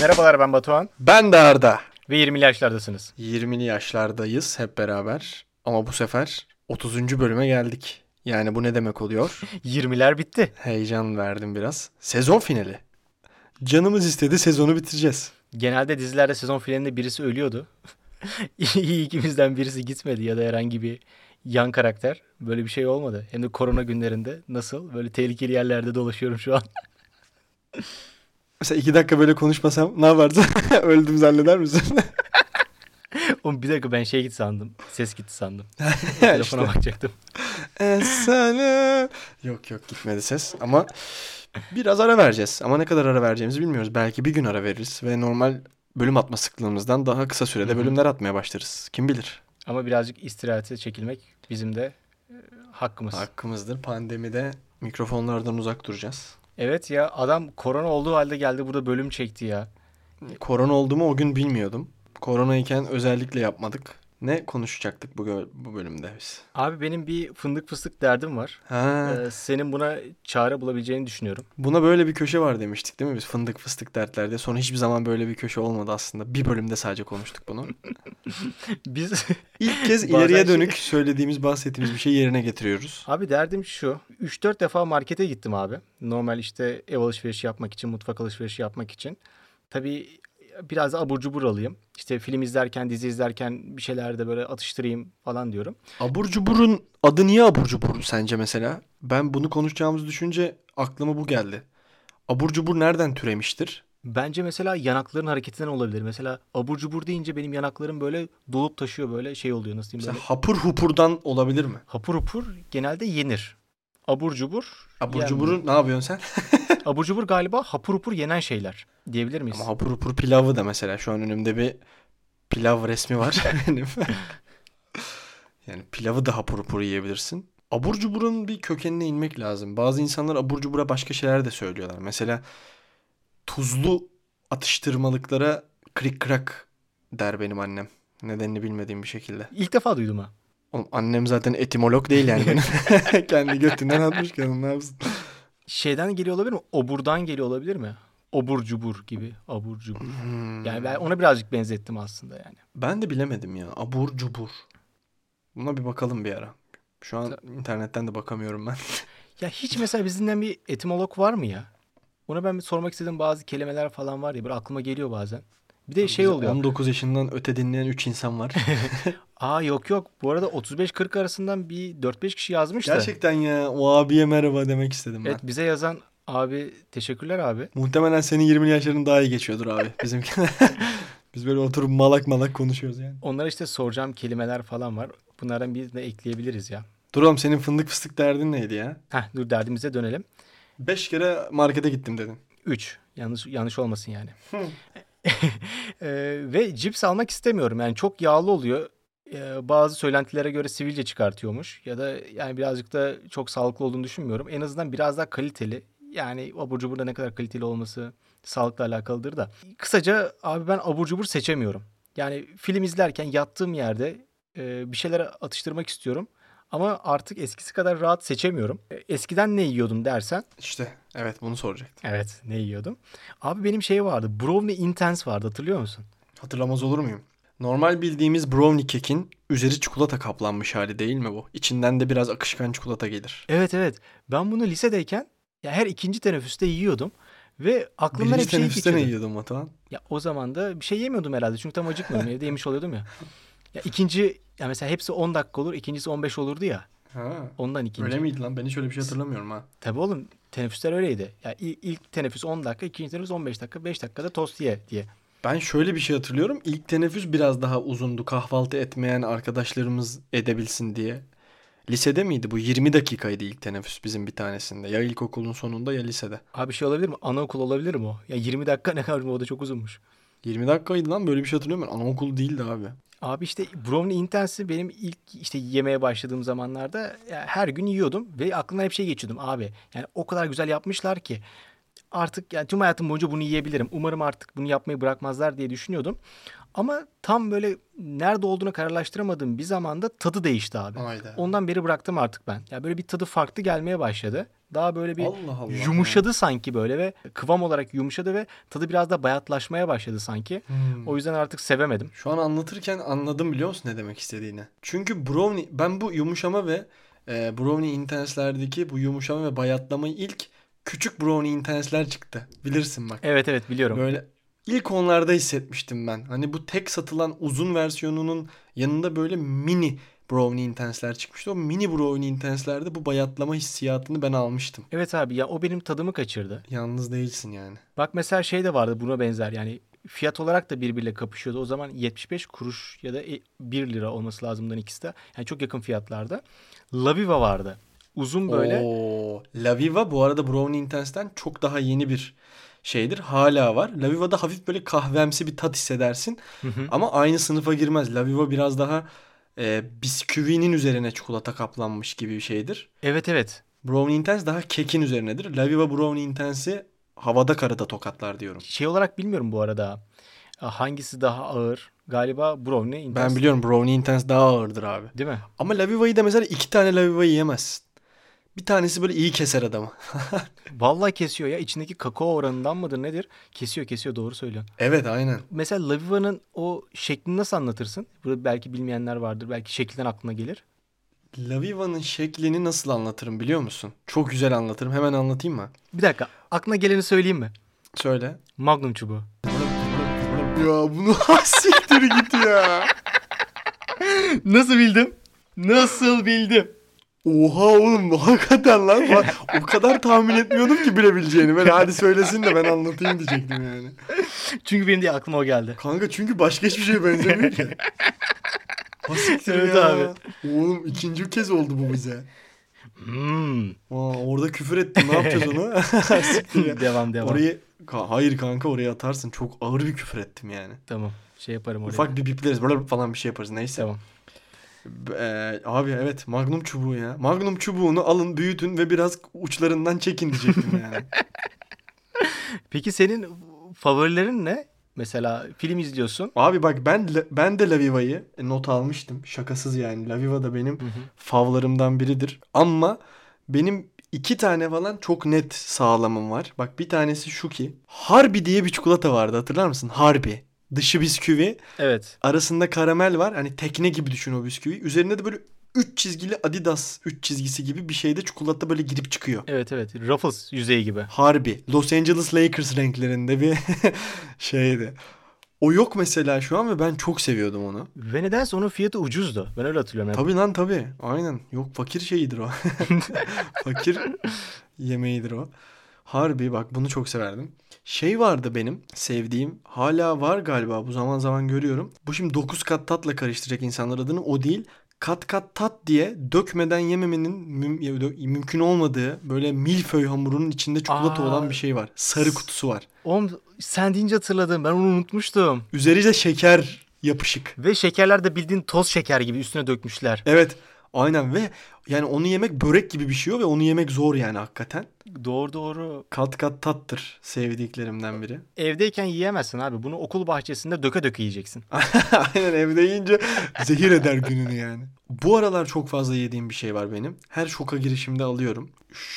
Merhabalar ben Batuhan Ben de Arda. ve 20'li yaşlardasınız. 20'li yaşlardayız hep beraber. Ama bu sefer 30. bölüme geldik. Yani bu ne demek oluyor? 20'ler bitti. Heyecan verdim biraz. Sezon finali. Canımız istedi sezonu bitireceğiz. Genelde dizilerde sezon finalinde birisi ölüyordu. İyi ikimizden birisi gitmedi ya da herhangi bir yan karakter. Böyle bir şey olmadı. Hem de korona günlerinde nasıl? Böyle tehlikeli yerlerde dolaşıyorum şu an. Mesela iki dakika böyle konuşmasam ne yaparsın? Öldüm zanneder misin? Oğlum bir dakika ben şey gitti sandım. Ses gitti sandım. Telefona İşte. bakacaktım. Esselam. Yok yok gitmedi ses ama biraz ara vereceğiz. Ama ne kadar ara vereceğimizi bilmiyoruz. Belki bir gün ara veririz ve normal bölüm atma sıklığımızdan daha kısa sürede Hı hı. bölümler atmaya başlarız. Kim bilir? Ama birazcık istirahate çekilmek bizim de e, hakkımız. Hakkımızdır. Pandemide mikrofonlardan uzak duracağız. Evet ya adam korona olduğu halde geldi burada bölüm çekti ya. Korona olduğumu o gün bilmiyordum. Koronayken özellikle yapmadık. Ne konuşacaktık bu, bu bölümde biz? Abi benim bir fındık fıstık derdim var. Ha, Ee, senin buna çare bulabileceğini düşünüyorum. buna böyle bir köşe var demiştik değil mi biz? Fındık fıstık dertlerde. Sonra hiçbir zaman böyle bir köşe olmadı aslında. Bir bölümde sadece konuştuk bunu. Biz İlk kez ileriye şey- dönük söylediğimiz, bahsettiğimiz bir şey yerine getiriyoruz. abi derdim şu. 3-4 defa markete gittim abi. Normal işte ev alışverişi yapmak için, mutfak alışverişi yapmak için. Tabii biraz abur cubur alayım. İşte film izlerken, dizi izlerken bir şeyler de böyle atıştırayım falan diyorum. Abur cuburun adı niye abur cubur sence mesela? Ben bunu konuşacağımızı düşünce aklıma bu geldi. Abur cubur nereden türemiştir? Bence mesela yanakların hareketinden olabilir. Mesela abur cubur deyince benim yanaklarım böyle dolup taşıyor böyle şey oluyor nasıl diyeyim Mesela böyle. hapur hupurdan olabilir mi? Hapur hupur genelde yenir. Abur cubur Abur yenmiyor. cuburu ne yapıyorsun sen? Abur cubur galiba hapur hupur yenen şeyler diyebilir miyiz? Ama hapur hupur pilavı da mesela şu an önümde bir pilav resmi var yani pilavı da hapur hupur yiyebilirsin. Abur cuburun bir kökenine inmek lazım. Bazı insanlar abur cubura başka şeyler de söylüyorlar. Mesela tuzlu atıştırmalıklara krik krak der benim annem. Nedenini bilmediğim bir şekilde. İlk defa duydum ha. Oğlum annem zaten etimolog değil yani benim. Kendi götünden atmış kadın ne yapsın. Şeyden geliyor olabilir mi? Oburdan geliyor olabilir mi? Obur cubur gibi. Abur cubur. Hmm. Yani ben ona birazcık benzettim aslında yani. Ben de bilemedim ya. Abur cubur. Buna bir bakalım bir ara. Şu an internetten de bakamıyorum ben. Ya hiç mesela bizimden bir etimolog var mı ya? Ona ben bir sormak istediğim bazı kelimeler falan var ya böyle aklıma geliyor bazen. Bir de şey Bizi oluyor. 19 yaşından öte dinleyen 3 insan var. Aa yok yok. Bu arada 35-40 arasından bir 4-5 kişi yazmış da. Gerçekten ya o abiye merhaba demek istedim ben. Evet bize yazan abi teşekkürler abi. Muhtemelen senin 20 yaşların daha iyi geçiyordur abi bizimki. Biz böyle oturup malak malak konuşuyoruz yani. Onlara işte soracağım kelimeler falan var. Bunlardan birini de ekleyebiliriz ya. Dur oğlum senin fındık fıstık derdin neydi ya? Heh dur derdimize dönelim. 5 kere markete gittim dedin. 3. Yanlış yanlış olmasın yani. Ee, ve cips almak istemiyorum. Yani çok yağlı oluyor. Ee, bazı söylentilere göre sivilce çıkartıyormuş. Ya da yani birazcık da çok sağlıklı olduğunu düşünmüyorum. En azından biraz daha kaliteli. Yani abur cubur da ne kadar kaliteli olması sağlıkla alakalıdır da. Kısaca abi ben abur cubur seçemiyorum. Yani film izlerken yattığım yerde e, bir şeyler atıştırmak istiyorum. Ama artık eskisi kadar rahat seçemiyorum. E, Eskiden ne yiyordum dersen İşte evet bunu soracaktım. Evet ne yiyordum? Abi benim şey vardı. Brownie Intense vardı hatırlıyor musun? Hatırlamaz olur muyum? Normal bildiğimiz brownie kekin üzeri çikolata kaplanmış hali değil mi bu? İçinden de biraz akışkan çikolata gelir. Evet evet. Ben bunu lisedeyken ya her ikinci teneffüste yiyordum. Ve aklımdan Birinci hep şey teneffüste ne geçiyordu. yiyordun Batuhan? Ya o zaman da bir şey yemiyordum herhalde. Çünkü tam acıkmıyordum. Evde yemiş oluyordum ya. Ya ikinci ya mesela hepsi 10 dakika olur. ikincisi 15 olurdu ya. Ha. Ondan ikinci. Öyle miydi lan? Ben hiç öyle bir şey hatırlamıyorum ha. Tabii oğlum teneffüsler öyleydi. Ya il- ilk teneffüs 10 dakika, ikinci teneffüs 15 dakika, 5 dakikada tost ye diye. Ben şöyle bir şey hatırlıyorum. İlk teneffüs biraz daha uzundu. Kahvaltı etmeyen arkadaşlarımız edebilsin diye. Lisede miydi bu? 20 dakikaydı ilk teneffüs bizim bir tanesinde. Ya ilkokulun sonunda ya lisede. Abi şey olabilir mi? Anaokul olabilir mi o? Ya 20 dakika ne kadar o da çok uzunmuş. 20 dakikaydı lan böyle bir şey hatırlıyorum ben. Anaokul değildi abi. Abi işte brownie intense'i benim ilk işte yemeye başladığım zamanlarda her gün yiyordum ve aklımdan hep şey geçiyordum abi. Yani o kadar güzel yapmışlar ki artık yani tüm hayatım boyunca bunu yiyebilirim. Umarım artık bunu yapmayı bırakmazlar diye düşünüyordum. Ama tam böyle nerede olduğunu kararlaştıramadığım bir zamanda tadı değişti abi. Hayda. Ondan beri bıraktım artık ben. Ya böyle bir tadı farklı gelmeye başladı. Daha böyle bir Allah Allah. yumuşadı sanki böyle ve kıvam olarak yumuşadı ve tadı biraz da bayatlaşmaya başladı sanki. Hmm. O yüzden artık sevemedim. Şu an anlatırken anladım biliyor musun ne demek istediğini? Çünkü brownie ben bu yumuşama ve e, brownie intenslerdeki bu yumuşama ve bayatlamayı ilk küçük brownie intensler çıktı. Bilirsin bak. Evet evet biliyorum. Böyle ilk onlarda hissetmiştim ben. Hani bu tek satılan uzun versiyonunun yanında böyle mini brownie intensler çıkmıştı. O mini brownie intenslerde bu bayatlama hissiyatını ben almıştım. Evet abi ya o benim tadımı kaçırdı. Yalnız değilsin yani. Bak mesela şey de vardı buna benzer yani fiyat olarak da birbiriyle kapışıyordu. O zaman 75 kuruş ya da 1 lira olması lazımdan ikisi de. Yani çok yakın fiyatlarda. Laviva vardı. Uzun böyle. Oo, Laviva bu arada Brownie Intense'den çok daha yeni bir şeydir. Hala var. Laviva'da hafif böyle kahvemsi bir tat hissedersin. Hı hı. Ama aynı sınıfa girmez. Laviva biraz daha e, bisküvinin üzerine çikolata kaplanmış gibi bir şeydir. Evet evet. Brownie Intense daha kekin üzerinedir. Laviva Brownie Intense'i havada karada tokatlar diyorum. Şey olarak bilmiyorum bu arada. Hangisi daha ağır? Galiba brownie intense. Ben biliyorum Brownie Intense daha ağırdır abi. Değil mi? Ama Laviva'yı da mesela iki tane Laviva yiyemezsin. Bir tanesi böyle iyi keser adamı. Vallahi kesiyor ya. İçindeki kakao oranından mıdır nedir? Kesiyor kesiyor doğru söylüyorsun. Evet aynen. Mesela Laviva'nın o şeklini nasıl anlatırsın? Burada belki bilmeyenler vardır. Belki şekilden aklına gelir. Laviva'nın şeklini nasıl anlatırım biliyor musun? Çok güzel anlatırım. Hemen anlatayım mı? Bir dakika. Aklına geleni söyleyeyim mi? Söyle. Magnum çubuğu. Ya bunu siktir git ya. Nasıl bildim? Nasıl bildim? Oha oğlum hakikaten lan. O kadar tahmin etmiyordum ki bilebileceğini. Ben hadi söylesin de ben anlatayım diyecektim yani. Çünkü benim de aklıma o geldi. Kanka çünkü başka hiçbir şeye benzemiyor ki. Ha siktir Evet ya. abi. Oğlum ikinci kez oldu bu bize. Hmm. Aa, orada küfür ettim. Ne yapacağız onu? devam devam. Orayı Ka- hayır kanka oraya atarsın. Çok ağır bir küfür ettim yani. Tamam. Şey yaparım oraya. Ufak bir bipleriz böyle falan bir şey yaparız neyse. Tamam. Ee, abi evet Magnum çubuğu ya. Magnum çubuğunu alın büyütün ve biraz uçlarından çekin diyecektim yani. Peki senin favorilerin ne? Mesela film izliyorsun. abi bak ben ben de Laviva'yı not almıştım. Şakasız yani. Laviva da benim Hı hı. favlarımdan biridir. Ama benim iki tane falan çok net sağlamım var. Bak bir tanesi şu ki. Harbi diye bir çikolata vardı hatırlar mısın? Harbi. Dışı bisküvi. Evet. Arasında karamel var. Hani tekne gibi düşün o bisküvi. Üzerinde de böyle 3 çizgili Adidas 3 çizgisi gibi bir şeyde çikolata böyle girip çıkıyor. Evet evet. Ruffles yüzeyi gibi. Harbi. Los Angeles Lakers renklerinde bir şeydi. O yok mesela şu an ve ben çok seviyordum onu. Ve nedense onun fiyatı ucuzdu. Ben öyle hatırlıyorum. Tabii lan tabii. Aynen. Yok fakir şeyidir o. fakir yemeğidir o. Harbi bak bunu çok severdim. Şey vardı benim sevdiğim. Hala var galiba bu zaman zaman görüyorum. Bu şimdi 9 kat tatla karıştıracak insanlar adını. O değil. Kat kat tat diye dökmeden yememenin müm- mümkün olmadığı böyle milföy hamurunun içinde çikolata Aa. olan bir şey var. Sarı kutusu var. Oğlum sen deyince hatırladım. Ben onu unutmuştum. Üzeri de şeker yapışık. Ve şekerler de bildiğin toz şeker gibi üstüne dökmüşler. Evet. Aynen ve yani onu yemek börek gibi bir şey o ve onu yemek zor yani hakikaten. Doğru doğru. Kat kat tattır sevdiklerimden biri. Evdeyken yiyemezsin abi. Bunu okul bahçesinde döke döke yiyeceksin. Aynen evde yiyince zehir eder gününü yani. Bu aralar çok fazla yediğim bir şey var benim. Her şoka girişimde alıyorum.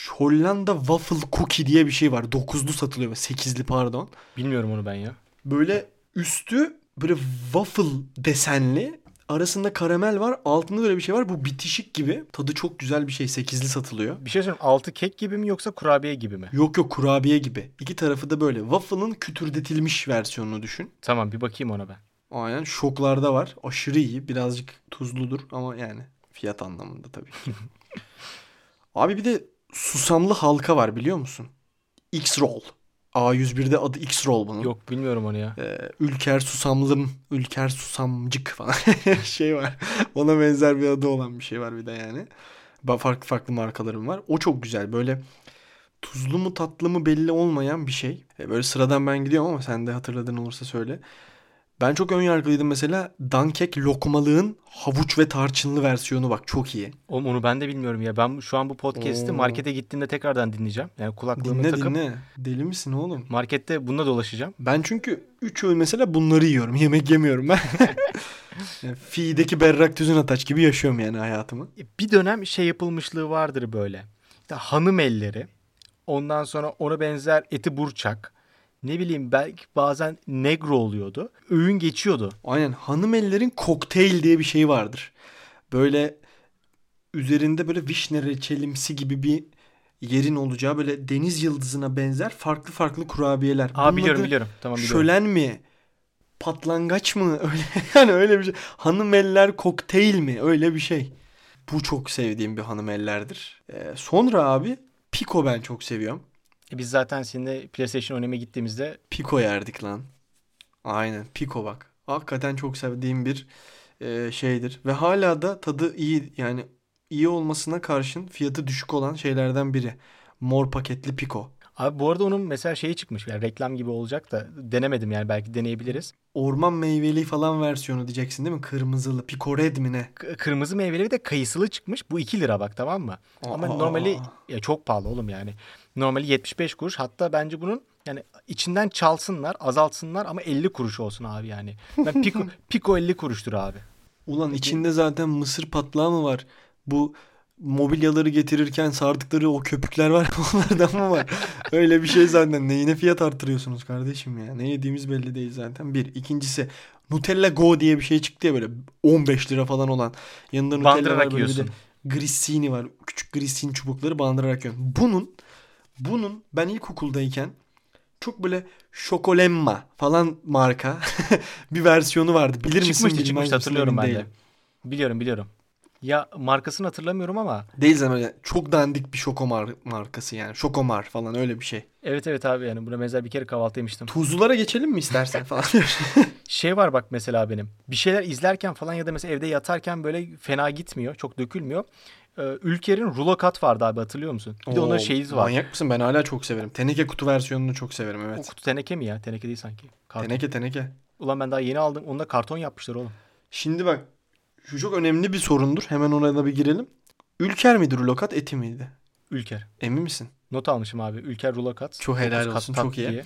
Hollanda waffle cookie diye bir şey var. Dokuzlu satılıyor. Sekizli pardon. Bilmiyorum onu ben ya. Böyle üstü böyle waffle desenli. Arasında karamel var. Altında böyle bir şey var. Bu bitişik gibi. Tadı çok güzel bir şey. Sekizli satılıyor. Bir şey söyleyeyim. Altı kek gibi mi yoksa kurabiye gibi mi? Yok yok kurabiye gibi. İki tarafı da böyle. Waffle'ın kütürdetilmiş versiyonunu düşün. Tamam bir bakayım ona ben. Aynen şoklarda var. Aşırı iyi. Birazcık tuzludur ama yani fiyat anlamında tabii ki. Abi bir de susamlı halka var biliyor musun? X-Roll. A101'de adı X-Roll bunun. Yok bilmiyorum onu ya. Ee, Ülker Susamlım, Ülker Susamcık falan şey var. Ona benzer bir adı olan bir şey var bir de yani. Farklı farklı markalarım var. O çok güzel. Böyle tuzlu mu tatlı mı belli olmayan bir şey. E, Böyle sıradan ben gidiyorum ama sen de hatırladığın olursa söyle. Ben çok ön yargılıydım mesela. Dankek lokmalığın havuç ve tarçınlı versiyonu bak çok iyi. Oğlum onu ben de bilmiyorum ya. Ben şu an bu podcast'i Oo. markete gittiğimde tekrardan dinleyeceğim. Yani kulaklığımı Dinle takıp dinle. Deli misin oğlum? markette bununla dolaşacağım. Ben çünkü 3 öğün mesela bunları yiyorum. Yemek yemiyorum ben. yani Fi'deki berrak tüzün ataç gibi yaşıyorum yani hayatımı. Bir dönem şey yapılmışlığı vardır böyle. İşte hanım elleri. Ondan sonra ona benzer eti burçak. Ne bileyim belki bazen negro oluyordu. Öğün geçiyordu. Aynen hanım ellerin kokteyl diye bir şey vardır. Böyle üzerinde böyle vişne reçelimsi gibi bir yerin olacağı böyle deniz yıldızına benzer farklı farklı kurabiyeler. Aa Bunun biliyorum biliyorum. Tamam biliyorum. Şölen mi? Patlangaç mı? Öyle yani öyle bir şey. Hanım eller kokteyl mi? Öyle bir şey. Bu çok sevdiğim bir hanım ellerdir. Ee, sonra abi Pico ben çok seviyorum. E Biz zaten seninle PlayStation oynamaya gittiğimizde Pico yerdik lan. Aynen Pico bak. Hakikaten çok sevdiğim bir e, şeydir. Ve hala da tadı iyi yani iyi olmasına karşın fiyatı düşük olan şeylerden biri. Mor paketli Pico. Abi bu arada onun mesela şeyi çıkmış. Yani reklam gibi olacak da denemedim yani belki deneyebiliriz. Orman meyveli falan versiyonu diyeceksin değil mi? Kırmızılı. Pico Red mi ne? K- kırmızı meyveli bir de kayısılı çıkmış. Bu 2 lira bak tamam mı? Ama Aa. normali ya çok pahalı oğlum yani. Normali 75 kuruş. Hatta bence bunun yani içinden çalsınlar, azaltsınlar ama 50 kuruş olsun abi yani. Ben Pico, Pico 50 kuruştur abi. Ulan içinde zaten mısır patlağı mı var? Bu mobilyaları getirirken sardıkları o köpükler var ya, onlardan mı var? Öyle bir şey zaten. Neyine fiyat arttırıyorsunuz kardeşim ya? Ne yediğimiz belli değil zaten. Bir. İkincisi Nutella Go diye bir şey çıktı ya böyle 15 lira falan olan. Yanında Nutella var böyle bir de yiyorsun. grissini var. Küçük grissini çubukları bandırarak yiyorsun. Bunun bunun ben ilkokuldayken çok böyle şokolemma falan marka bir versiyonu vardı. Bilir misin çıkmıştı bilmez çıkmıştı misin hatırlıyorum ben de. değilim. Biliyorum biliyorum. Ya markasını hatırlamıyorum ama Değil zaten çok dandik bir şokomar markası yani. Şokomar falan öyle bir şey. evet evet abi yani buna benzer bir kere kahvaltı yemiştim. Tuzlulara geçelim mi istersen falan. Şey var bak mesela benim. Bir şeyler izlerken falan ya da mesela evde yatarken böyle fena gitmiyor. Çok dökülmüyor. Ee, Ülker'in rulo kat vardı abi hatırlıyor musun? Bir de Oo, onların şeyiz var. Manyak mısın? Ben hala çok severim. Teneke kutu versiyonunu çok severim O evet. kutu teneke mi ya? Teneke değil sanki. Karton. Teneke teneke. Ulan ben daha yeni aldım. Onda karton yapmışlar oğlum. Şimdi bak şu çok önemli bir sorundur. Hemen ona da bir girelim. Ülker miydi rulokat eti miydi? Ülker. Emin misin? Not almışım abi. Ülker rulo kat. Çok helal olsun, kat çok tat iyi. diye.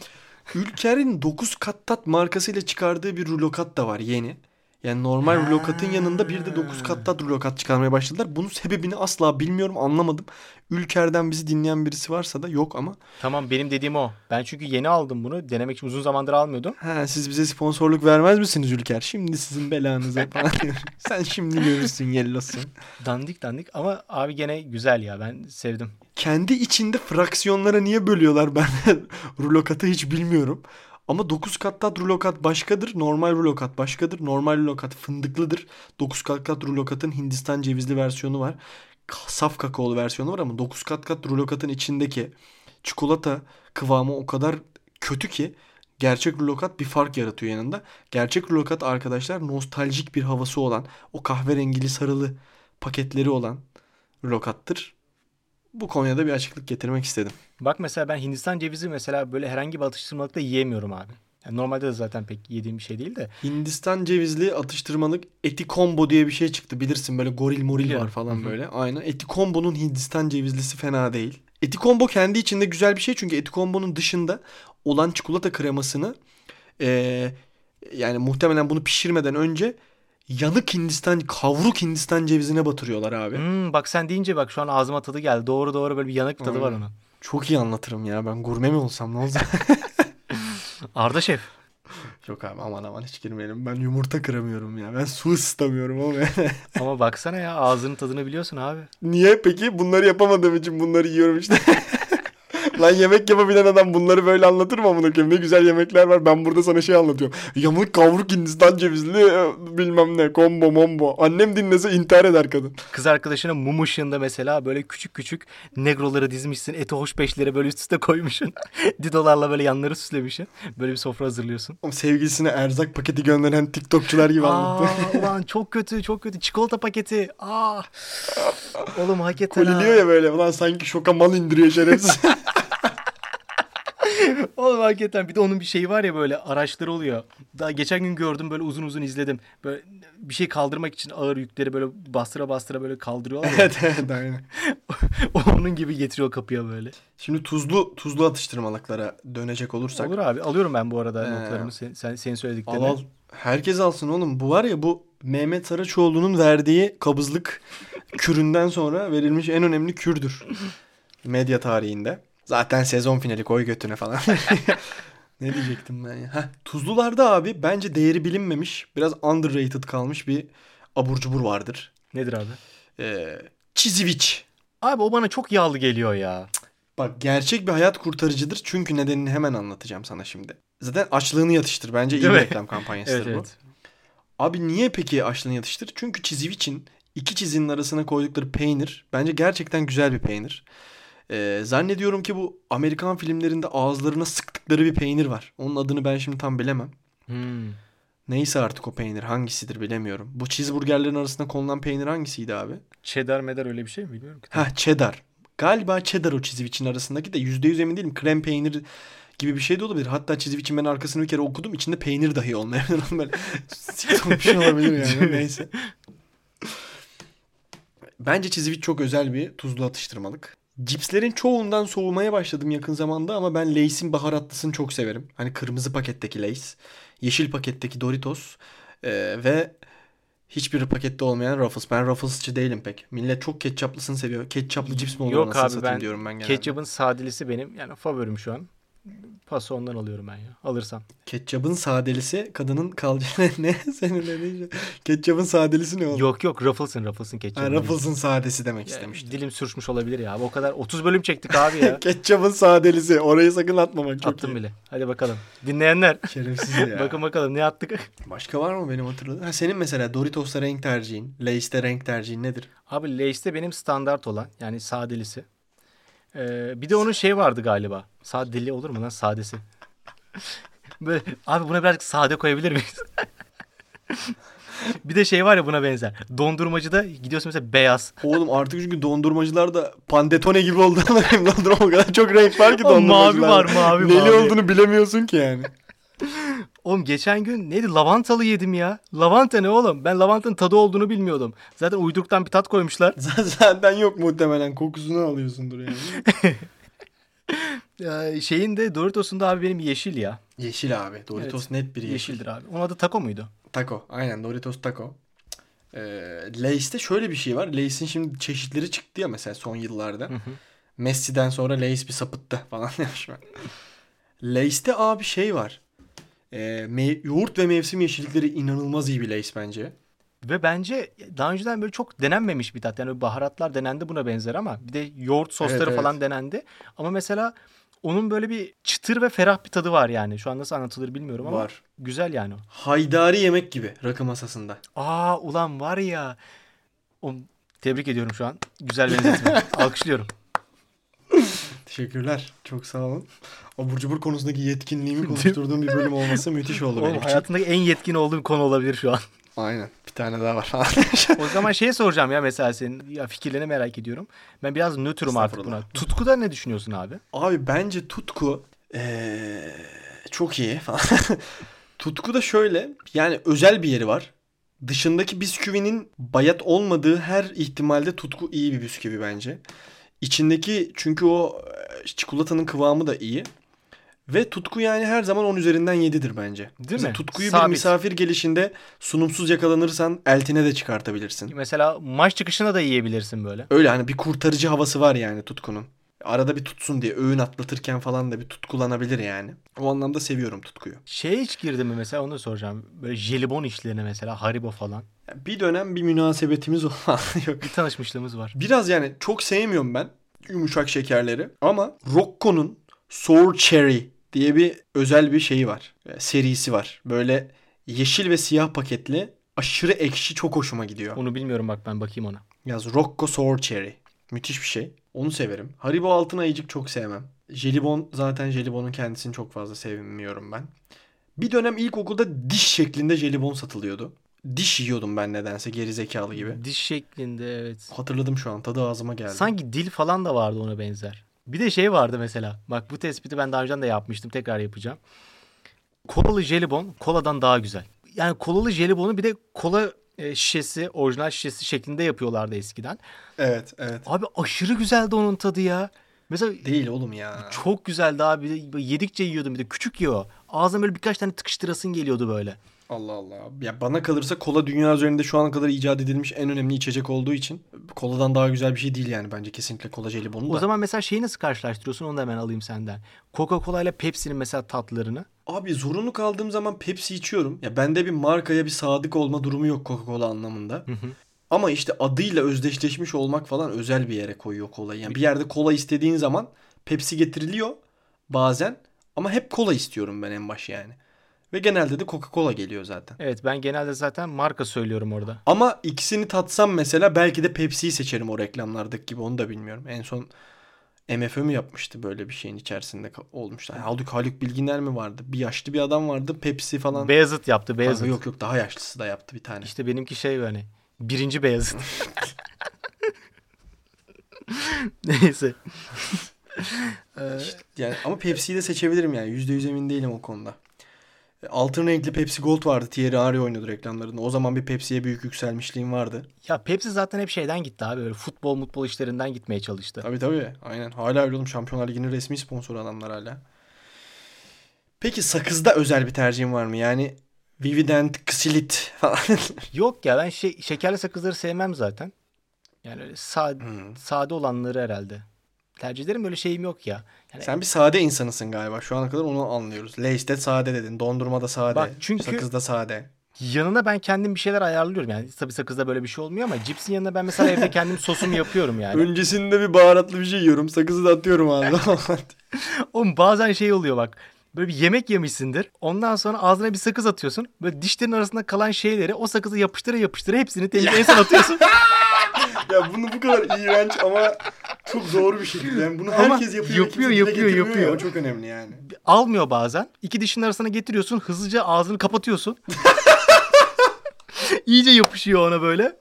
Ülker'in 9 kattat markasıyla çıkardığı bir rulokat da var yeni. Yani normal rulokatın yanında bir de 9 kattat rulokat çıkarmaya başladılar. Bunun sebebini asla bilmiyorum anlamadım. Ülker'den bizi dinleyen birisi varsa da yok ama. Tamam benim dediğim o. Ben çünkü yeni aldım bunu. Denemek için uzun zamandır almıyordum. Ha, siz bize sponsorluk vermez misiniz Ülker? Şimdi sizin belanıza falan. Sen şimdi görürsün yellosun. Dandik dandik ama abi gene güzel ya. Ben sevdim. Kendi içinde fraksiyonlara niye bölüyorlar ben rulokatı hiç bilmiyorum. Ama 9 kattat rulokat başkadır, normal rulokat başkadır. Normal rulokat fındıklıdır. 9 kattat rulokatın Hindistan cevizli versiyonu var. Saf kakaolu versiyonu var ama 9 kat kat rulokatın içindeki çikolata kıvamı o kadar kötü ki gerçek rulokat bir fark yaratıyor yanında. Gerçek rulokat arkadaşlar nostaljik bir havası olan o kahverengili sarılı paketleri olan rulokattır. Bu konuya da bir açıklık getirmek istedim. Bak mesela ben Hindistan cevizi mesela böyle herhangi bir atıştırmalıkta yiyemiyorum abi. Yani normalde de zaten pek yediğim bir şey değil de. Hindistan cevizli atıştırmalık eti combo diye bir şey çıktı. Bilirsin böyle goril moril Biliyorum. var falan böyle. Aynen. Eti combo'nun Hindistan cevizlisi fena değil. Eti combo kendi içinde güzel bir şey çünkü eti combo'nun dışında olan çikolata kremasını eee, yani muhtemelen bunu pişirmeden önce yanık Hindistan kavruk Hindistan cevizine batırıyorlar abi. Hmm, bak sen deyince bak şu an ağzıma tadı geldi. Doğru doğru böyle bir yanık tadı var Aynen. onun. Çok iyi anlatırım ya. Ben gurme mi olsam ne olacak? Arda Şef. Yok abi aman aman hiç girmeyelim. Ben yumurta kıramıyorum ya. Ben su ısıtamıyorum ama. Ama baksana ya ağzının tadını biliyorsun abi. Niye peki? Bunları yapamadığım için bunları yiyorum işte. Lan yemek yapabilen adam bunları böyle anlatır mı amına koyayım? Ne güzel yemekler var. Ben burada sana şey anlatıyorum. Yamuk kavruk Hindistan cevizli e, bilmem ne kombo mombo. Annem dinlese intihar eder kadın. Kız arkadaşına mum ışığında mesela böyle küçük küçük negroları dizmişsin. Eti hoş beşlere böyle üst üste koymuşsun. Didolarla böyle yanları süslemişsin. Böyle bir sofra hazırlıyorsun. O sevgilisine erzak paketi gönderen TikTokçular gibi anlattı. Aa, ulan çok kötü çok kötü. Çikolata paketi. Aa. Oğlum hakikaten ha. Koliliyor ya böyle. Ulan sanki şoka mal indiriyor şerefsiz. Oğlum hakikaten bir de onun bir şeyi var ya böyle araçları oluyor. Daha geçen gün gördüm böyle uzun uzun izledim. Böyle bir şey kaldırmak için ağır yükleri böyle bastıra bastıra böyle kaldırıyorlar evet evet aynen. Onun gibi getiriyor kapıya böyle. Şimdi tuzlu tuzlu atıştırmalıklara dönecek olursak. Olur abi alıyorum ben bu arada Ee, notlarımı sen, sen senin Al söylediklerini. al. Herkes alsın oğlum. Bu var ya bu Mehmet Saraçoğlu'nun verdiği kabızlık küründen sonra verilmiş en önemli kürdür. Medya tarihinde. Zaten sezon finali koy götüne falan. ne diyecektim ben ya? Heh, tuzlularda abi bence değeri bilinmemiş, biraz underrated kalmış bir abur cubur vardır. Nedir abi? Ee, Çiziviç. Abi o bana çok yağlı geliyor ya. Bak gerçek bir hayat kurtarıcıdır. Çünkü nedenini hemen anlatacağım sana şimdi. Zaten açlığını yatıştır. Bence iyi Değil bir mi? reklam kampanyasıdır Evet bu. evet. Abi niye peki açlığını yatıştır? Çünkü çiziviçin iki çizinin arasına koydukları peynir bence gerçekten güzel bir peynir. Ee, zannediyorum ki bu Amerikan filmlerinde ağızlarına sıktıkları bir peynir var. Onun adını ben şimdi tam bilemem. Hmm. Neyse artık o peynir hangisidir bilemiyorum. Bu cheeseburgerlerin arasına konulan peynir hangisiydi abi? Cheddar medar öyle bir şey mi bilmiyorum ki. Ha cheddar. Galiba cheddar o çiziviçin arasındaki de %100 emin değilim. Krem peynir gibi bir şey de olabilir. Hatta çiziviçin ben arkasını bir kere okudum. İçinde peynir dahi olmayabilir. Böyle bir şey olabilir yani. Neyse. Bence çiziviç çok özel bir tuzlu atıştırmalık. Cipslerin çoğundan soğumaya başladım yakın zamanda ama ben Lay's'in baharatlısını çok severim. Hani kırmızı paketteki Lay's, yeşil paketteki Doritos ee, ve hiçbir pakette olmayan Ruffles. Ben Ruffles'çı değilim pek. Millet çok ketçaplısını seviyor. Ketçaplı cips mi olur Yok abi ben diyorum ben genelde. ketçapın sadelisi benim yani favorim şu an. Pası ondan alıyorum ben ya. Alırsam. Ketçapın sadelisi kadının kalça ne senin dediğin şey. Ketçapın sadelisi ne oldu? Yok yok Ruffles'ın Ruffles'ın Ha, ketçapı. Ruffles'ın sadesi demek Ya, istemiştim. dilim sürçmüş olabilir ya. O kadar 30 bölüm çektik abi ya. Ketçapın sadelisi. Orayı sakın atmamak çok Attım iyi. bile. Hadi bakalım. Dinleyenler. Şerefsiz ya. Bakın bakalım ne attık. Başka var mı benim hatırladığım? Ha, senin mesela Doritos'ta renk tercihin, Lay's'te renk tercihin nedir? Abi Lay's'te benim standart olan yani sadelisi. Ee, bir de onun şey vardı galiba. Sadeli olur mu lan sadesi? Böyle abi buna birazcık sade koyabilir miyiz? bir de şey var ya buna benzer. Dondurmacıda gidiyorsun mesela beyaz. Oğlum artık çünkü dondurmacılar da pandetone gibi oldu anlayayım. Dondurma o kadar çok renk var ki O mavi var, mavi, Neli mavi. olduğunu bilemiyorsun ki yani. Oğlum geçen gün neydi lavantalı yedim ya. Lavanta ne oğlum? Ben lavantanın tadı olduğunu bilmiyordum. Zaten uyduruktan bir tat koymuşlar. Zaten yok muhtemelen kokusunu alıyorsundur yani. Şeyin de Doritos'un da abi benim yeşil ya. Yeşil abi. Doritos net bir yeşil. Yeşildir abi. Onun adı taco muydu? Taco. Aynen Doritos taco. Ee, Lay's'te şöyle bir şey var. Lay's'in şimdi çeşitleri çıktı ya mesela son yıllarda. Hı hı. Messi'den sonra Lay's bir sapıttı falan demiş ben. Lay's'te abi şey var. Me- yoğurt ve mevsim yeşillikleri inanılmaz iyi bir Lay's bence. Ve bence daha önceden böyle çok denenmemiş bir tat. Yani baharatlar denendi buna benzer ama bir de yoğurt sosları Evet, falan evet. denendi. Ama mesela onun böyle bir çıtır ve ferah bir tadı var yani. Şu an nasıl anlatılır bilmiyorum ama Var. güzel yani o. Haydari yemek gibi rakı masasında. Aa ulan var ya. O, tebrik ediyorum şu an. Güzel benzetme. Alkışlıyorum. Teşekkürler. Çok sağ olun. Abur cubur konusundaki yetkinliğimi konuşturduğum bir bölüm olması müthiş oldu Oğlum benim için. hayatındaki en yetkin olduğun konu olabilir şu an. Aynen. Bir tane daha var. O zaman şeye soracağım ya mesela senin ya fikirlerini merak ediyorum. Ben biraz nötrüm artık buna. Tutkuda ne düşünüyorsun abi? Abi bence tutku ee, çok iyi falan. tutku da şöyle yani özel bir yeri var. Dışındaki bisküvinin bayat olmadığı her ihtimalde tutku iyi bir bisküvi bence. İçindeki çünkü o çikolatanın kıvamı da iyi. Ve tutku yani her zaman 10 üzerinden 7'dir bence. Değil mi? Tutkuyu bir Sabit. misafir gelişinde sunumsuz yakalanırsan eltine de çıkartabilirsin. Mesela maç çıkışına da yiyebilirsin böyle. Öyle hani bir kurtarıcı havası var yani tutkunun. Arada bir tutsun diye öğün atlatırken falan da bir tutkulanabilir yani. O anlamda seviyorum tutkuyu. Şeye hiç girdi mi mesela onu da soracağım. Böyle jelibon işlerine mesela Haribo falan. Bir dönem bir münasebetimiz olan yok. Bir tanışmışlığımız var. Biraz yani çok sevmiyorum ben yumuşak şekerleri. Ama Rocco'nun Sour Cherry diye bir özel bir şeyi var. e, Serisi var. Böyle yeşil ve siyah paketli aşırı ekşi çok hoşuma gidiyor. Onu bilmiyorum bak ben bakayım ona. Yaz Rocco Sour Cherry. Müthiş bir şey. Onu severim. Haribo altın ayıcık çok sevmem. Jelibon zaten jelibonun kendisini çok fazla sevmiyorum ben. Bir dönem ilkokulda diş şeklinde jelibon satılıyordu. Diş yiyordum ben nedense gerizekalı gibi. Diş şeklinde evet. Hatırladım şu an tadı ağzıma geldi. Sanki dil falan da vardı ona benzer. Bir de şey vardı mesela. Bak bu tespiti ben daha önce de yapmıştım. Tekrar yapacağım. Kolalı jelibon koladan daha güzel. Yani kolalı jelibonu bir de kola e, şişesi, orijinal şişesi şeklinde yapıyorlardı eskiden. Evet, evet. Abi aşırı güzeldi onun tadı ya. Mesela Değil oğlum ya. çok güzeldi abi. Yedikçe yiyordum bir de. Küçük o. Ağzına böyle birkaç tane tıkıştırasın geliyordu böyle. Allah Allah. Ya bana kalırsa kola dünya üzerinde şu ana kadar icat edilmiş en önemli içecek olduğu için koladan daha güzel bir şey değil yani bence kesinlikle kola jelibonu da. O zaman mesela şeyi nasıl karşılaştırıyorsun onu da hemen alayım senden. Coca-Cola ile Pepsi'nin mesela tatlarını. Abi zorunlu kaldığım zaman Pepsi içiyorum. Ya bende bir markaya bir sadık olma durumu yok Coca-Cola anlamında. Ama işte adıyla özdeşleşmiş olmak falan özel bir yere koyuyor kolayı. Yani bir yerde kola istediğin zaman Pepsi getiriliyor bazen. Ama hep kola istiyorum ben en baş yani. Ve genelde de Coca-Cola geliyor zaten. Evet ben genelde zaten marka söylüyorum orada. Ama ikisini tatsam mesela belki de Pepsi'yi seçerim o reklamlardaki gibi onu da bilmiyorum. En son MFÖ mü yapmıştı böyle bir şeyin içerisinde olmuşlar. Haluk Haluk Bilginer mi vardı? Bir yaşlı bir adam vardı. Pepsi falan. Beyazıt yaptı Kanka Beyazıt. yok yok daha yaşlısı da yaptı bir tane. İşte benimki şey hani birinci Beyazıt. Neyse. Ee, Yani ama Pepsi'yi de seçebilirim yani. %100 emin değilim o konuda. E, Altın renkli Pepsi Gold vardı. Thierry Henry oynuyordu reklamlarında. O zaman bir Pepsi'ye büyük yükselmişliğim vardı. ya Pepsi zaten hep şeyden gitti abi. Böyle futbol mutbol işlerinden gitmeye çalıştı. Tabii tabii. Aynen. Hala öyle oğlum. Şampiyonlar Ligi'nin resmi sponsoru adamlar hala. Peki sakızda özel bir tercihin var mı? Yani Vivident, Xilit falan. Yok ya ben şey, şekerli sakızları sevmem zaten. Yani öyle sade, Hmm. sade olanları herhalde. Tercih ederim böyle şeyim yok ya. Yani Sen bir sade insanısın galiba. Şu ana kadar onu anlıyoruz. Lay's'te sade dedin. Dondurmada sade. Bak çünkü- Sakızda sade. yanına ben kendim bir şeyler ayarlıyorum. Yani tabii sakızda böyle bir şey olmuyor ama cipsin yanına ben mesela evde kendim sosumu yapıyorum yani. Öncesinde bir baharatlı bir şey yiyorum. Sakızı da atıyorum ağzına. Oğlum bazen şey oluyor bak. Böyle bir yemek yemişsindir. Ondan sonra ağzına bir sakız atıyorsun. Böyle dişlerin arasında kalan şeyleri o sakızı yapıştıra yapıştıra hepsini en son atıyorsun. ya bunu bu kadar iğrenç ama çok doğru bir şekilde. Yani bunu Ama herkes yapıyor. yapıyor, yapıyor, yapıyor. ya. O çok önemli yani. Almıyor bazen. İki dişin arasına getiriyorsun. Hızlıca ağzını kapatıyorsun. İyice yapışıyor ona böyle.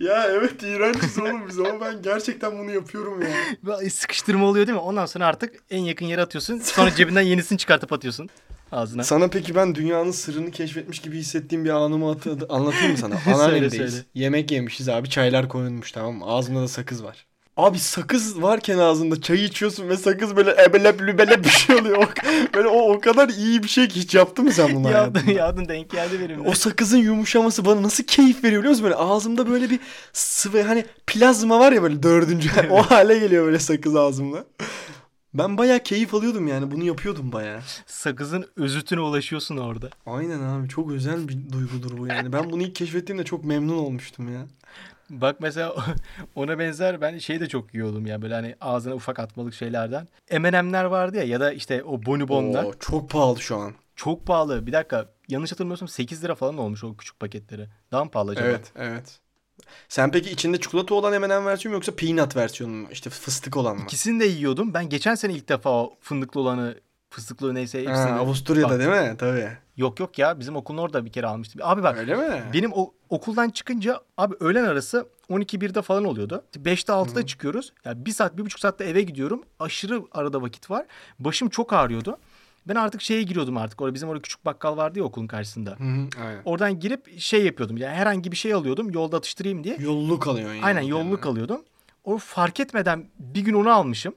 Ya evet iğrençiz oğlum biz ama ben gerçekten bunu yapıyorum ya. Sıkıştırma oluyor değil mi? Ondan sonra artık en yakın yere atıyorsun. Sonra cebinden yenisini çıkartıp atıyorsun ağzına. Sana peki ben dünyanın sırrını keşfetmiş gibi hissettiğim bir anımı atı- anlatayım mı sana? Anneannemdeyiz. Yemek yemişiz abi çaylar koyulmuş tamam mı? Ağzımda da sakız var. Abi sakız varken ağzında çayı içiyorsun ve sakız böyle ebelep lübelep bir şey oluyor. Böyle o, o kadar iyi bir şey ki hiç yaptın mı sen bunu Yağdın, hayatında? yağdın denk geldi benim de. O sakızın yumuşaması bana nasıl keyif veriyor biliyor musun? Böyle ağzımda böyle bir sıvı hani plazma var ya böyle dördüncü o hale geliyor böyle sakız ağzımda. Ben bayağı keyif alıyordum yani bunu yapıyordum bayağı. Sakızın özütüne ulaşıyorsun orada. Aynen abi çok özel bir duygudur bu yani. Ben bunu ilk keşfettiğimde çok memnun olmuştum ya. Bak mesela ona benzer ben şey de çok yiyordum ya böyle hani ağzına ufak atmalık şeylerden. M&M'ler vardı ya ya da işte o bonibonlar. Oo, çok pahalı şu an. Çok pahalı. Bir dakika yanlış hatırlamıyorsam 8 lira falan olmuş o küçük paketleri. Daha mı pahalı acaba? Evet evet. Sen peki içinde çikolata olan M&M versiyonu mu yoksa peanut versiyonu mu? İşte fıstık olan mı? İkisini de yiyordum. Ben geçen sene ilk defa o fındıklı olanı fıstıklı neyse Ha, hepsini. Avusturya'da Bak- değil mi? Tabii. Yok yok ya bizim okulun orada bir kere almıştım. Abi bak Öyle mi? benim o okuldan çıkınca abi öğlen arası 12-1'de falan oluyordu. 5'te 6'da çıkıyoruz. Ya bir saat bir buçuk saatte eve gidiyorum. Aşırı arada vakit var. Başım çok ağrıyordu. Ben artık şeye giriyordum artık. Orada bizim orada küçük bakkal vardı ya okulun karşısında. Hı hı, aynen. Oradan girip şey yapıyordum. Yani herhangi bir şey alıyordum yolda atıştırayım diye. Yolluk alıyorsun yani. Aynen yolluk alıyordum. O fark etmeden bir gün onu almışım.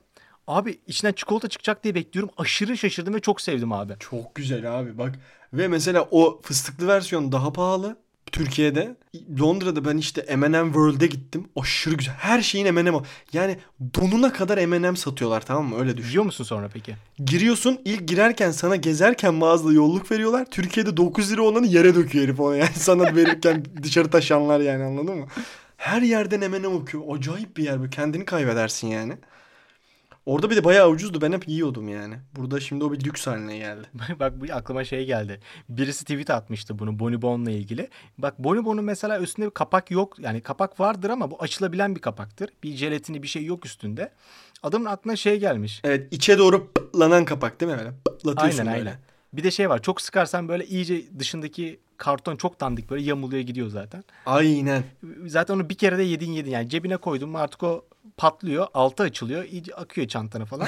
Abi içinden çikolata çıkacak diye bekliyorum. Aşırı şaşırdım ve çok sevdim abi. Çok güzel abi bak. Ve mesela o fıstıklı versiyon daha pahalı. Türkiye'de. Londra'da ben işte M&M World'e gittim. Aşırı güzel. Her şeyin M&M o. Yani donuna kadar M&M satıyorlar tamam mı? Öyle düşün. Yiyor musun sonra peki? Giriyorsun ilk girerken sana gezerken mağazada yolluk veriyorlar. Türkiye'de 9 lira olanı yere döküyor herif onu. Yani sana verirken dışarı taşanlar yani anladın mı? Her yerden M&M okuyor. Acayip bir yer. Böyle kendini kaybedersin yani. Orada bir de bayağı ucuzdu. Ben hep yiyordum yani. Burada şimdi o bir lüks haline geldi. Bak bu aklıma şey geldi. Birisi tweet atmıştı bunu Bonibon'la ilgili. Bak Bonibon'un mesela üstünde bir kapak yok. Yani kapak vardır ama bu açılabilen bir kapaktır. Bir jelatini bir şey yok üstünde. Adamın aklına şey gelmiş. Evet içe doğru pıtlanan kapak değil mi öyle? Pıtlatıyorsun Aynen böyle. aynen. Bir de şey var. Çok sıkarsan böyle iyice dışındaki karton çok dandik böyle yamuluyor gidiyor zaten. Aynen. Zaten onu bir kere de yedin yedin. Yani cebine koydun mu artık o patlıyor. Altı açılıyor. iyice akıyor çantana falan.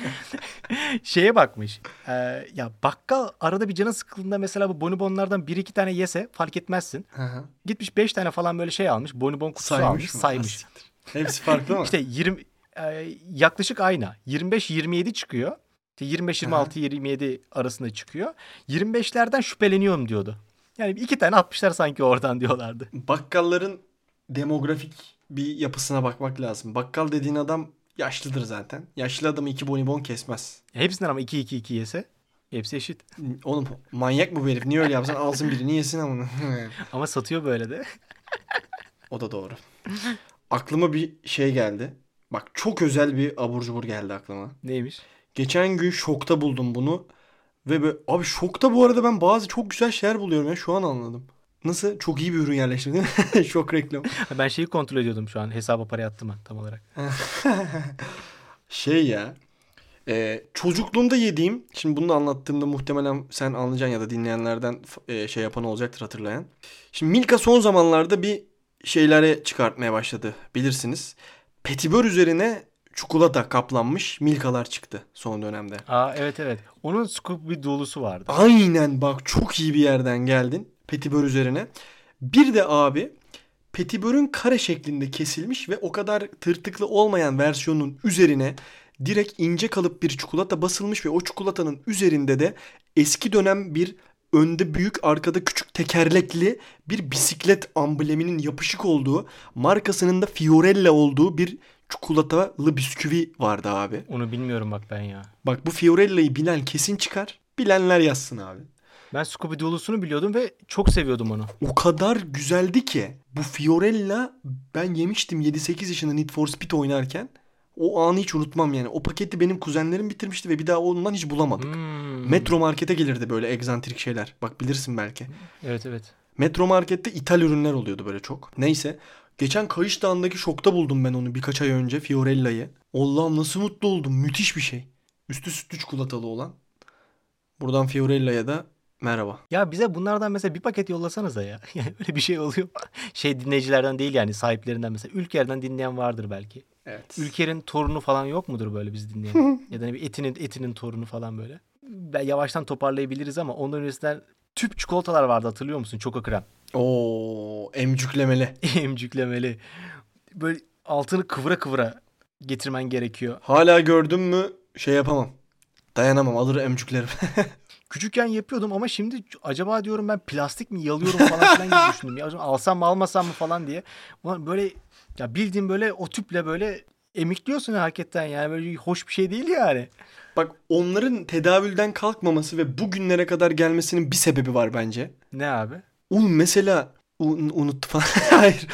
Şeye bakmış. e, ya bakkal arada bir canı sıkıldığında mesela bu bonibonlardan bir iki tane yese fark etmezsin. Hı hı. Gitmiş beş tane falan böyle şey almış. Bonibon kutusu almış. mı? Saymış. Hepsi farklı mı? İşte 20 e, yaklaşık aynı. 25-27 çıkıyor. İşte 25-26-27 arasında çıkıyor. 25'lerden şüpheleniyorum diyordu. Yani iki tane atmışlar sanki oradan diyorlardı. Bakkalların demografik bir yapısına bakmak lazım. Bakkal dediğin adam yaşlıdır zaten. Yaşlı adam iki bonibon kesmez. Hepsinden ama 2-2-2 yese hepsi eşit. Oğlum manyak mı bu herif? Niye öyle yapsan alsın birini yesin ama. Ama satıyor böyle de. o da doğru. Aklıma bir şey geldi. Bak çok özel bir abur cubur geldi aklıma. Neymiş? Geçen gün şokta buldum bunu. Ve böyle, abi şokta bu arada ben bazı çok güzel şeyler buluyorum ya şu an anladım. Nasıl? Çok iyi bir ürün yerleştirdim değil mi? Şok reklam. Ben şeyi kontrol ediyordum şu an. Hesaba para yattı mı tam olarak. Şey ya. e, çocukluğumda yediğim, şimdi bunu da anlattığımda muhtemelen sen anlayacaksın ya da dinleyenlerden e, şey yapan olacaktır hatırlayan. Şimdi Milka son zamanlarda bir şeylere çıkartmaya başladı bilirsiniz. Petibör üzerine çikolata kaplanmış Milkalar çıktı son dönemde. Aa evet evet. Onun scoop bir dolusu vardı. Aynen bak çok iyi bir yerden geldin petibör üzerine. Bir de abi petibörün kare şeklinde kesilmiş ve o kadar tırtıklı olmayan versiyonun üzerine direkt ince kalıp bir çikolata basılmış ve o çikolatanın üzerinde de eski dönem bir önde büyük arkada küçük tekerlekli bir bisiklet ambleminin yapışık olduğu markasının da Fiorella olduğu bir çikolatalı bisküvi vardı abi. Onu bilmiyorum bak ben ya. Bak bu Fiorella'yı bilen kesin çıkar. Bilenler yazsın abi. Ben Scooby Doo'lusunu biliyordum ve çok seviyordum onu. O kadar güzeldi ki. Bu Fiorella ben yemiştim 7-8 yaşında Need for Speed oynarken. O anı hiç unutmam yani. O paketi benim kuzenlerim bitirmişti ve bir daha ondan hiç bulamadık. Hmm. Metro Market'e gelirdi böyle egzantrik şeyler. Bak bilirsin belki. Evet evet. Metro Market'te ithal ürünler oluyordu böyle çok. Neyse. Geçen Kayış Dağı'ndaki şokta buldum ben onu birkaç ay önce Fiorella'yı. Allah'ım nasıl mutlu oldum. Müthiş bir şey. Üstü sütlü çikolatalı olan. Buradan Fiorella'ya da merhaba. Ya bize bunlardan mesela bir paket yollasanıza ya. Yani öyle bir şey oluyor. Şey dinleyicilerden değil yani sahiplerinden mesela. Ülker'den dinleyen vardır belki. Evet. Ülker'in torunu falan yok mudur böyle bizi dinleyen? ya da bir etinin etinin torunu falan böyle. Ben yavaştan toparlayabiliriz ama ondan öncesinden tüp çikolatalar vardı hatırlıyor musun? Çoko krem. Oo, emcüklemeli. Emcüklemeli. Böyle altını kıvıra kıvıra getirmen gerekiyor. Hala gördüm mü şey yapamam. Dayanamam alır emcüklerim. Küçükken yapıyordum ama şimdi acaba diyorum ben plastik mi yalıyorum falan filan gibi düşündüm. Ya alsam mı almasam mı falan diye. Böyle ya bildiğin böyle o tüple böyle emikliyorsun hakikaten yani böyle hoş bir şey değil yani. Bak onların tedavülden kalkmaması ve bugünlere kadar gelmesinin bir sebebi var bence. Ne abi? Oğlum mesela un, unuttu falan. Hayır.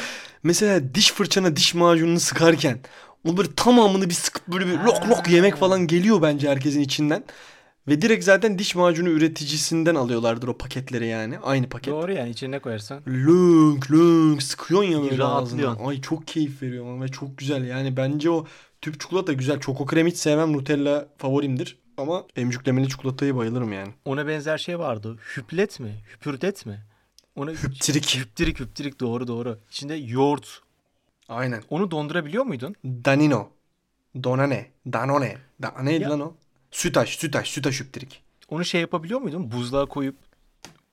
Mesela diş fırçana diş macununu sıkarken o böyle tamamını bir sıkıp böyle bir lok lok yemek falan geliyor bence herkesin içinden. Ve direkt zaten diş macunu üreticisinden alıyorlardır o paketleri yani. Aynı paket. Doğru yani içine koyarsan. Lünk lünk sıkıyorsun ya böyle ağzına. Ay çok keyif veriyor ama ve çok güzel. Yani bence o tüp çikolata güzel. Çoko krem hiç sevmem. Nutella favorimdir. Ama emcüklemeli çikolatayı bayılırım yani. Ona benzer şey vardı. Hüplet mi? Hüpürdet mi? Ona Hüptirik. Hüptirik hüptirik doğru doğru. İçinde yoğurt. Aynen. Onu dondurabiliyor muydun? Danino. Donane. Danone. Da neydi Ya- lan o? Sütaş, sütaş, sütaş hüptirik. Onu şey yapabiliyor muydun? Buzluğa koyup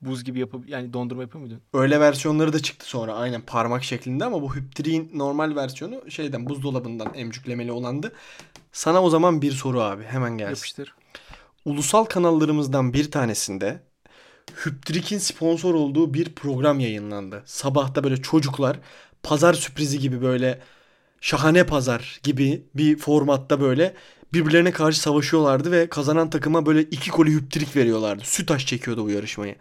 buz gibi yapıp yani dondurma yapıyor muydun? Öyle versiyonları da çıktı sonra aynen parmak şeklinde ama bu hüptiriğin normal versiyonu şeyden buzdolabından emcüklemeli olandı. Sana o zaman bir soru abi hemen gelsin. Yapıştır. Ulusal kanallarımızdan bir tanesinde Hüptrik'in sponsor olduğu bir program yayınlandı. Sabahta böyle çocuklar pazar sürprizi gibi böyle şahane pazar gibi bir formatta böyle birbirlerine karşı savaşıyorlardı ve kazanan takıma böyle iki koli hüptrik veriyorlardı. Sütaş çekiyordu bu yarışmayı.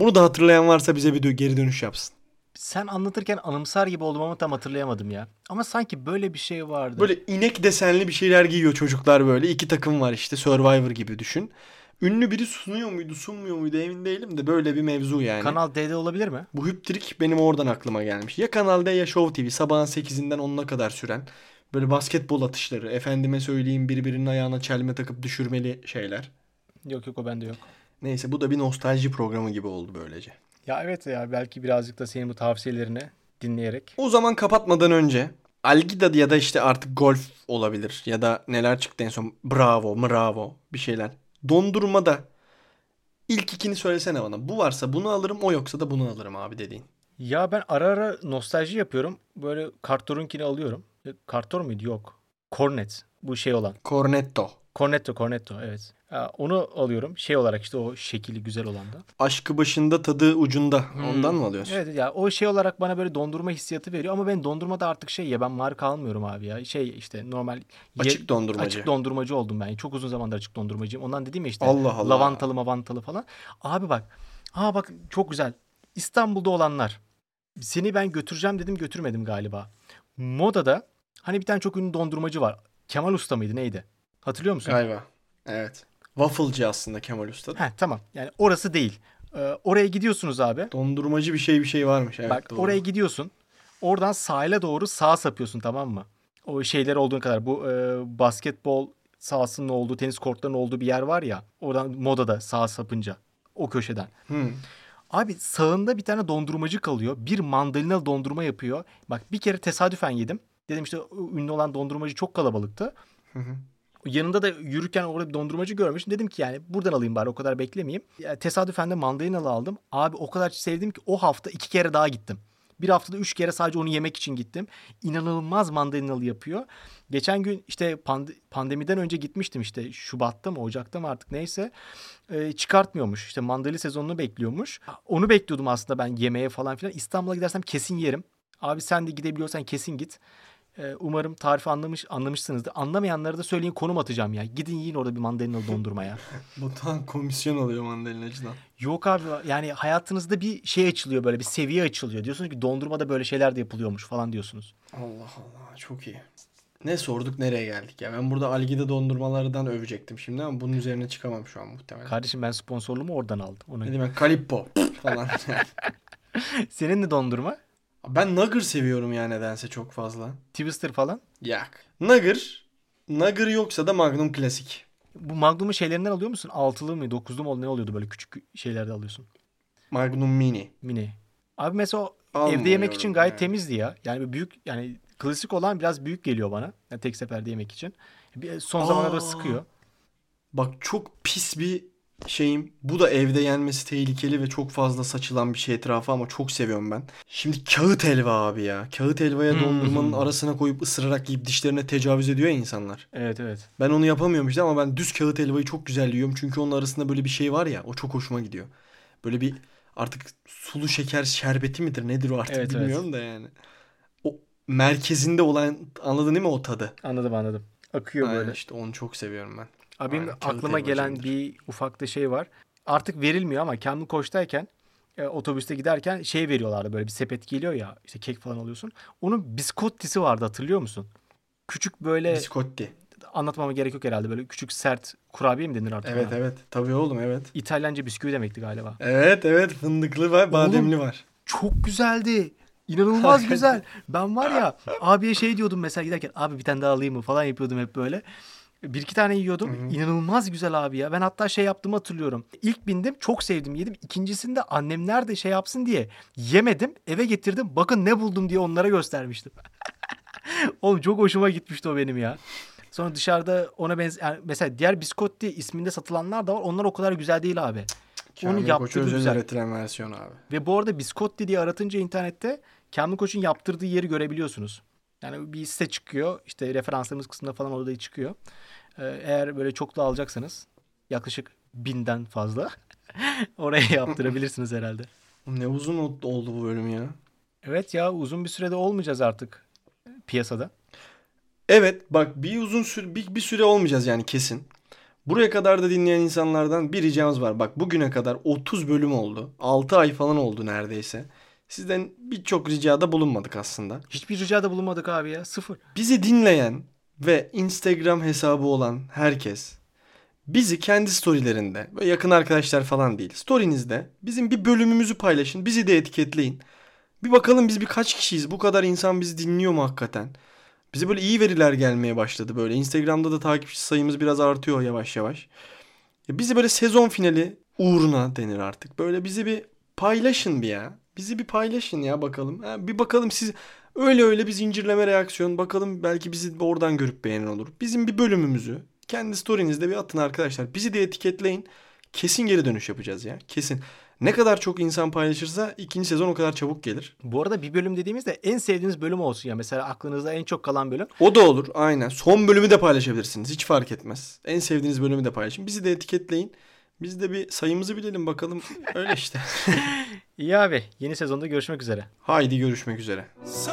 Bunu da hatırlayan varsa bize bir geri dönüş yapsın. Sen anlatırken anımsar gibi oldum ama tam hatırlayamadım ya. Ama sanki böyle bir şey vardı. Böyle inek desenli bir şeyler giyiyor çocuklar böyle. İki takım var işte Survivor gibi düşün. Ünlü biri sunuyor muydu sunmuyor muydu emin değilim de böyle bir mevzu yani. Kanal D'de olabilir mi? Bu hüptrik benim oradan aklıma gelmiş. Ya Kanal D ya Show TV sabahın 8'inden 10'una kadar süren böyle basketbol atışları, efendime söyleyeyim birbirinin ayağına çelme takıp düşürmeli şeyler. Yok yok o bende yok. Neyse bu da bir nostalji programı gibi oldu böylece. Ya evet ya belki birazcık da senin bu tavsiyelerini dinleyerek. O zaman kapatmadan önce Algida ya da işte artık golf olabilir. Ya da neler çıktı en son. Bravo, bravo bir şeyler. Dondurmada ilk ikini söylesene bana. Bu varsa bunu alırım o yoksa da bunu alırım abi dediğin. Ya ben ara ara nostalji yapıyorum. Böyle Kartor'unkini alıyorum. E, Kartor muydu? Yok. Cornet. Bu şey olan. Cornetto. Cornetto, Cornetto evet. Ya onu alıyorum. Şey olarak işte o şekili güzel olan da. Aşkı başında tadı ucunda. Ondan mı alıyorsun? Evet ya o şey olarak bana böyle dondurma hissiyatı veriyor ama ben dondurmada artık şey ya ben marka almıyorum abi ya. Şey işte normal ye- Açık dondurmacı. Açık dondurmacı oldum ben. Çok uzun zamandır açık dondurmacıyım. Ondan dedim ya işte Allah Allah. lavantalı mavantalı falan. Abi bak. Aa bak çok güzel. İstanbul'da olanlar. Seni ben götüreceğim dedim götürmedim galiba. Moda'da hani bir tane çok ünlü dondurmacı var. Kemal Usta mıydı neydi? Hatırlıyor musun? Galiba. Evet. Wafflecı aslında Kemal Usta. Heh, tamam. Yani orası değil. Ee, oraya gidiyorsunuz abi. Dondurmacı bir şey bir şey varmış. Evet, Bak doğru. oraya gidiyorsun. Oradan sahile doğru sağa sapıyorsun tamam mı? O şeyler olduğun kadar. Bu e, basketbol sahasının olduğu, tenis kortlarının olduğu bir yer var ya. Oradan modada sağa sapınca. O köşeden. Hı. Abi sağında bir tane dondurmacı kalıyor. Bir mandalina dondurma yapıyor. Bak bir kere tesadüfen yedim. Dedim işte ünlü olan dondurmacı çok kalabalıktı. Hı hı. Yanında da yürürken orada bir dondurmacı görmüştüm. Dedim ki yani buradan alayım bari o kadar beklemeyeyim. Ya, tesadüfen de mandalinalı aldım. Abi o kadar sevdim ki o hafta iki kere daha gittim. Bir haftada üç kere sadece onu yemek için gittim. İnanılmaz mandalinalı yapıyor. Geçen gün işte pand- pandemiden önce gitmiştim işte Şubat'ta mı Ocak'ta mı artık neyse. Ee, çıkartmıyormuş. İşte mandalina sezonunu bekliyormuş. Onu bekliyordum aslında ben yemeğe falan filan. İstanbul'a gidersem kesin yerim. Abi sen de gidebiliyorsan kesin git. Ee, umarım tarifi anlamış anlamışsınızdır. Anlamayanlara da söyleyin konum atacağım ya. Gidin yiyin orada bir mandalinalı dondurma ya. Batuhan komisyon alıyor mandalinacıdan. Yok abi yani hayatınızda bir şey açılıyor böyle bir seviye açılıyor. Diyorsunuz ki dondurmada böyle şeyler de yapılıyormuş falan diyorsunuz. Allah Allah çok iyi. Ne sorduk nereye geldik ya? Ben burada Algida dondurmalardan övecektim şimdi ama bunun üzerine çıkamam şu an muhtemelen. Kardeşim ben sponsorluğumu oradan aldım. Ona. Ne demek Kalippo falan. Senin de dondurma? Ben Nugger seviyorum ya nedense çok fazla. Twister falan. Yak. Nugger. Nugger yoksa da Magnum Klasik. Bu Magnum'un şeylerinden alıyor musun? Altılı mı, dokuzlu mu ne oluyordu böyle küçük şeylerde alıyorsun. Magnum Mini. Mini. Abi mesela Almıyorum evde yemek için gayet yani. temizdi ya. Yani büyük yani klasik olan biraz büyük geliyor bana. Yani tek seferde yemek için. Son zamanlarda sıkıyor. Bak çok pis bir şeyim. Bu da evde yenmesi tehlikeli ve çok fazla saçılan bir şey etrafa ama çok seviyorum ben. Şimdi kağıt helva abi ya. Kağıt helvaya Hmm. dondurmanın arasına koyup ısırarak yiyip dişlerine tecavüz ediyor ya insanlar. Evet evet. Ben onu yapamıyorum işte ama ben düz kağıt helvayı çok güzel yiyorum. Çünkü onun arasında böyle bir şey var ya o çok hoşuma gidiyor. Böyle bir artık sulu şeker şerbeti midir nedir o artık Evet, evet. bilmiyorum da yani. O merkezinde olan anladın değil mi o tadı? Anladım anladım. Akıyor Aynen böyle. işte onu çok seviyorum ben. Abi Aynen, aklıma gelen bir ufak da şey var. Artık verilmiyor ama Kamil Koç'tayken e, otobüste giderken şey veriyorlardı böyle bir sepet geliyor ya işte kek falan alıyorsun. Onun biskottisi vardı hatırlıyor musun? Küçük böyle Biscotti. anlatmama gerek yok herhalde böyle küçük sert kurabiye mi denir artık Evet ona? evet. Tabii oğlum evet. İtalyanca bisküvi demekti galiba. Evet evet fındıklı ve bademli var. Çok güzeldi. İnanılmaz güzel. Ben var ya abiye şey diyordum mesela giderken abi bir tane daha alayım mı falan yapıyordum hep böyle. Bir iki tane yiyordum. İnanılmaz güzel abi ya. Ben hatta şey yaptığımı hatırlıyorum. İlk bindim çok sevdim yedim. İkincisinde annemler de şey yapsın diye yemedim. Eve getirdim. Bakın ne buldum diye onlara göstermiştim. Oğlum çok hoşuma gitmişti o benim ya. Sonra dışarıda ona benzer yani mesela diğer biskotti isminde satılanlar da var. Onlar o kadar güzel değil abi. Onu Kamil yaptırdı özel güzel. üretilen versiyon abi. Ve bu arada Biscotti diye aratınca internette Kamil Koç'un yaptırdığı yeri görebiliyorsunuz. Yani bir site çıkıyor. İşte referanslarımız kısmında falan orada çıkıyor. Ee, eğer böyle çoklu alacaksanız yaklaşık binden fazla oraya yaptırabilirsiniz herhalde. Ne uzun ol- oldu bu bölüm ya. Evet ya uzun bir sürede olmayacağız artık piyasada. Evet bak bir uzun süre bir, bir süre olmayacağız yani kesin. Buraya kadar da dinleyen insanlardan bir ricamız var. Bak bugüne kadar 30 bölüm oldu. 6 ay falan oldu neredeyse. Sizden birçok ricada bulunmadık aslında. Hiçbir ricada bulunmadık abi ya. Sıfır. Bizi dinleyen ve Instagram hesabı olan herkes bizi kendi storylerinde böyle yakın arkadaşlar falan değil. Story'nizde bizim bir bölümümüzü paylaşın. Bizi de etiketleyin. Bir bakalım biz birkaç kişiyiz. Bu kadar insan bizi dinliyor mu hakikaten? Bize böyle iyi veriler gelmeye başladı böyle. Instagram'da da takipçi sayımız biraz artıyor yavaş yavaş. Ya bizi böyle sezon finali uğruna denir artık. Böyle bizi bir paylaşın bir ya. Bizi bir paylaşın ya bakalım. Ha, bir bakalım siz Öyle öyle bir zincirleme reaksiyon. Bakalım belki bizi oradan görüp beğenen olur. Bizim bir bölümümüzü kendi story'nizde bir atın arkadaşlar. Bizi de etiketleyin. Kesin geri dönüş yapacağız ya. Kesin. Ne kadar çok insan paylaşırsa ikinci sezon o kadar çabuk gelir. Bu arada bir bölüm dediğimizde en sevdiğiniz bölüm olsun ya. Mesela aklınızda en çok kalan bölüm. O da olur aynen. Son bölümü de paylaşabilirsiniz. Hiç fark etmez. En sevdiğiniz bölümü de paylaşın. Bizi de etiketleyin. Biz de bir sayımızı bilelim bakalım. Öyle işte. İyi abi. Yeni sezonda görüşmek üzere. Haydi görüşmek üzere. So